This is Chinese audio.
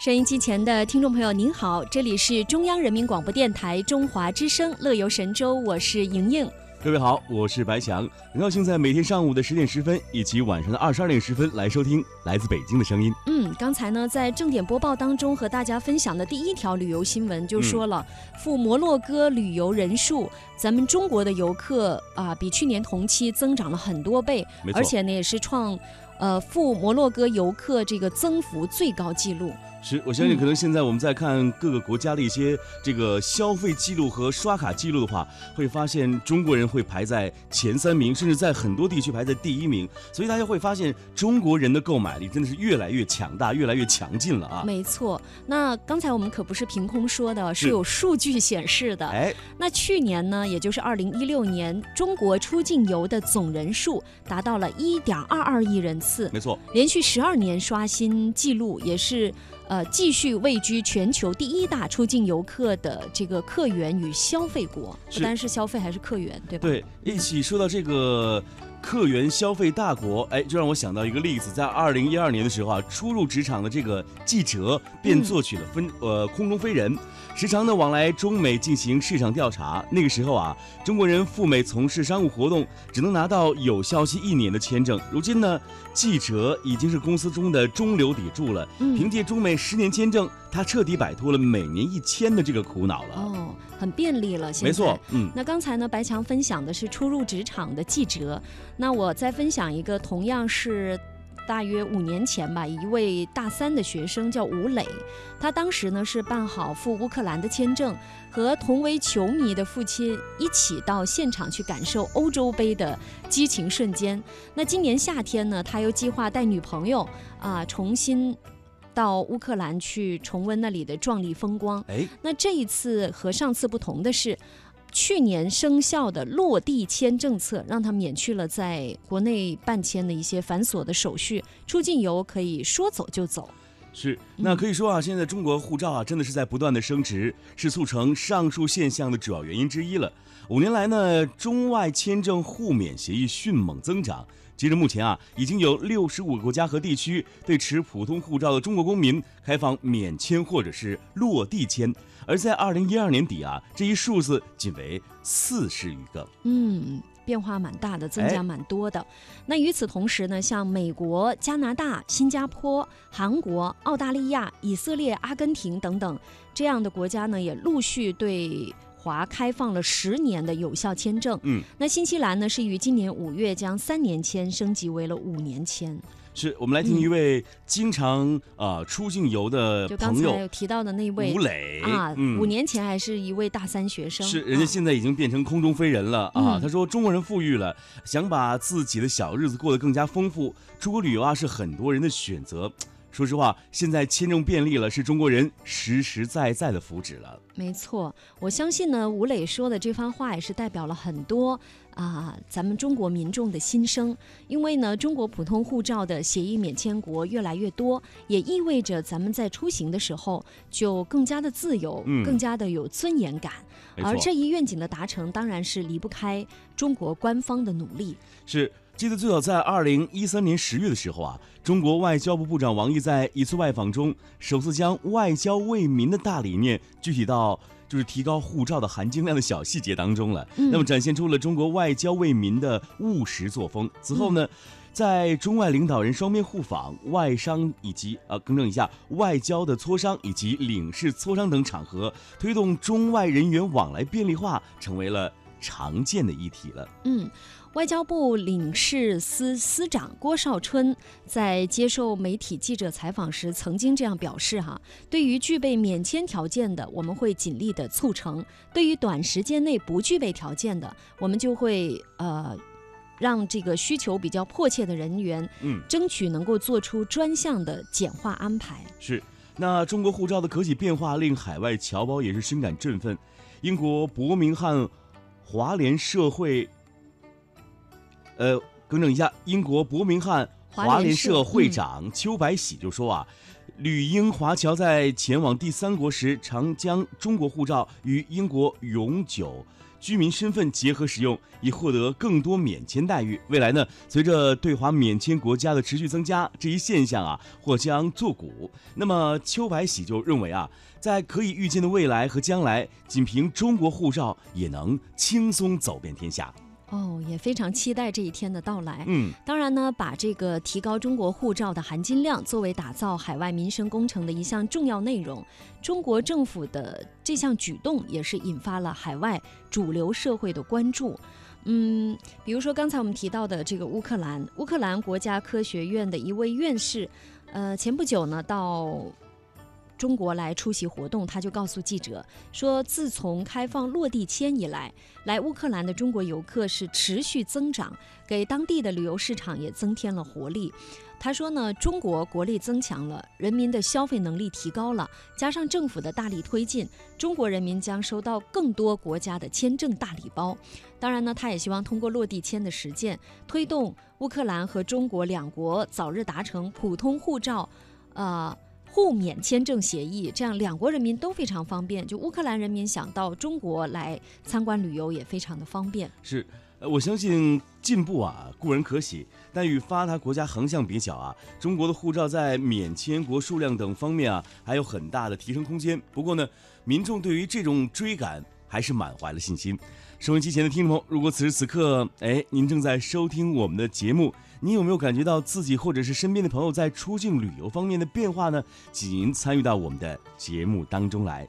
收音机前的听众朋友，您好，这里是中央人民广播电台中华之声《乐游神州》，我是莹莹。各位好，我是白翔，很高兴在每天上午的十点十分以及晚上的二十二点十分来收听来自北京的声音。嗯，刚才呢，在正点播报当中和大家分享的第一条旅游新闻就说了，赴摩洛哥旅游人数，咱们中国的游客啊，比去年同期增长了很多倍，而且呢，也是创，呃，赴摩洛哥游客这个增幅最高纪录。是，我相信可能现在我们在看各个国家的一些这个消费记录和刷卡记录的话，会发现中国人会排在前三名，甚至在很多地区排在第一名。所以大家会发现中国人的购买力真的是越来越强大，越来越强劲了啊！没错，那刚才我们可不是凭空说的，是有数据显示的。哎，那去年呢，也就是二零一六年，中国出境游的总人数达到了一点二二亿人次，没错，连续十二年刷新纪录，也是。呃，继续位居全球第一大出境游客的这个客源与消费国，不单是消费，还是客源，对吧？对，一起说到这个客源消费大国，哎，就让我想到一个例子，在二零一二年的时候啊，初入职场的这个记者便做起了分呃空中飞人。时常呢往来中美进行市场调查，那个时候啊，中国人赴美从事商务活动只能拿到有效期一年的签证。如今呢，记者已经是公司中的中流砥柱了。凭借中美十年签证，他彻底摆脱了每年一签的这个苦恼了。哦，很便利了。没错，嗯。那刚才呢，白强分享的是初入职场的记者，那我再分享一个同样是。大约五年前吧，一位大三的学生叫吴磊，他当时呢是办好赴乌克兰的签证，和同为球迷的父亲一起到现场去感受欧洲杯的激情瞬间。那今年夏天呢，他又计划带女朋友啊重新到乌克兰去重温那里的壮丽风光。哎，那这一次和上次不同的是。去年生效的落地签政策，让他免去了在国内办签的一些繁琐的手续，出境游可以说走就走。是，那可以说啊，现在中国护照啊，真的是在不断的升值，是促成上述现象的主要原因之一了。五年来呢，中外签证互免协议迅猛增长。截至目前啊，已经有六十五个国家和地区对持普通护照的中国公民开放免签或者是落地签，而在二零一二年底啊，这一数字仅为四十余个。嗯，变化蛮大的，增加蛮多的。那与此同时呢，像美国、加拿大、新加坡、韩国、澳大利亚、以色列、阿根廷等等这样的国家呢，也陆续对。华开放了十年的有效签证，嗯，那新西兰呢是于今年五月将三年签升级为了五年签。是我们来听一位经常啊出境游的就刚才有提到的那位吴磊。啊，五年前还是一位大三学生，是人家现在已经变成空中飞人了啊。他说中国人富裕了，想把自己的小日子过得更加丰富，出国旅游啊是很多人的选择。说实话，现在签证便利了，是中国人实实在在的福祉了。没错，我相信呢，吴磊说的这番话也是代表了很多啊，咱们中国民众的心声。因为呢，中国普通护照的协议免签国越来越多，也意味着咱们在出行的时候就更加的自由，更加的有尊严感。而这一愿景的达成，当然是离不开中国官方的努力。是。记得最早在二零一三年十月的时候啊，中国外交部部长王毅在一次外访中，首次将外交为民的大理念具体到就是提高护照的含金量的小细节当中了。那么展现出了中国外交为民的务实作风。此后呢，在中外领导人双边互访、外商以及呃更正一下外交的磋商以及领事磋商等场合，推动中外人员往来便利化，成为了常见的议题了。嗯。外交部领事司司长郭少春在接受媒体记者采访时曾经这样表示：“哈，对于具备免签条件的，我们会尽力的促成；对于短时间内不具备条件的，我们就会呃，让这个需求比较迫切的人员，嗯，争取能够做出专项的简化安排。”是，那中国护照的可喜变化令海外侨胞也是深感振奋。英国伯明翰华联社会。呃，更正一下，英国伯明翰华联社会长邱白喜就说啊，旅英华侨在前往第三国时，常将中国护照与英国永久居民身份结合使用，以获得更多免签待遇。未来呢，随着对华免签国家的持续增加，这一现象啊或将作古。那么邱白喜就认为啊，在可以预见的未来和将来，仅凭中国护照也能轻松走遍天下。哦，也非常期待这一天的到来。嗯，当然呢，把这个提高中国护照的含金量作为打造海外民生工程的一项重要内容，中国政府的这项举动也是引发了海外主流社会的关注。嗯，比如说刚才我们提到的这个乌克兰，乌克兰国家科学院的一位院士，呃，前不久呢到。中国来出席活动，他就告诉记者说，自从开放落地签以来，来乌克兰的中国游客是持续增长，给当地的旅游市场也增添了活力。他说呢，中国国力增强了，人民的消费能力提高了，加上政府的大力推进，中国人民将收到更多国家的签证大礼包。当然呢，他也希望通过落地签的实践，推动乌克兰和中国两国早日达成普通护照，呃。互免签证协议，这样两国人民都非常方便。就乌克兰人民想到中国来参观旅游也非常的方便。是，呃，我相信进步啊固然可喜，但与发达国家横向比较啊，中国的护照在免签国数量等方面啊还有很大的提升空间。不过呢，民众对于这种追赶还是满怀了信心。收音机前的听众朋友，如果此时此刻，哎，您正在收听我们的节目。您有没有感觉到自己或者是身边的朋友在出境旅游方面的变化呢？请您参与到我们的节目当中来。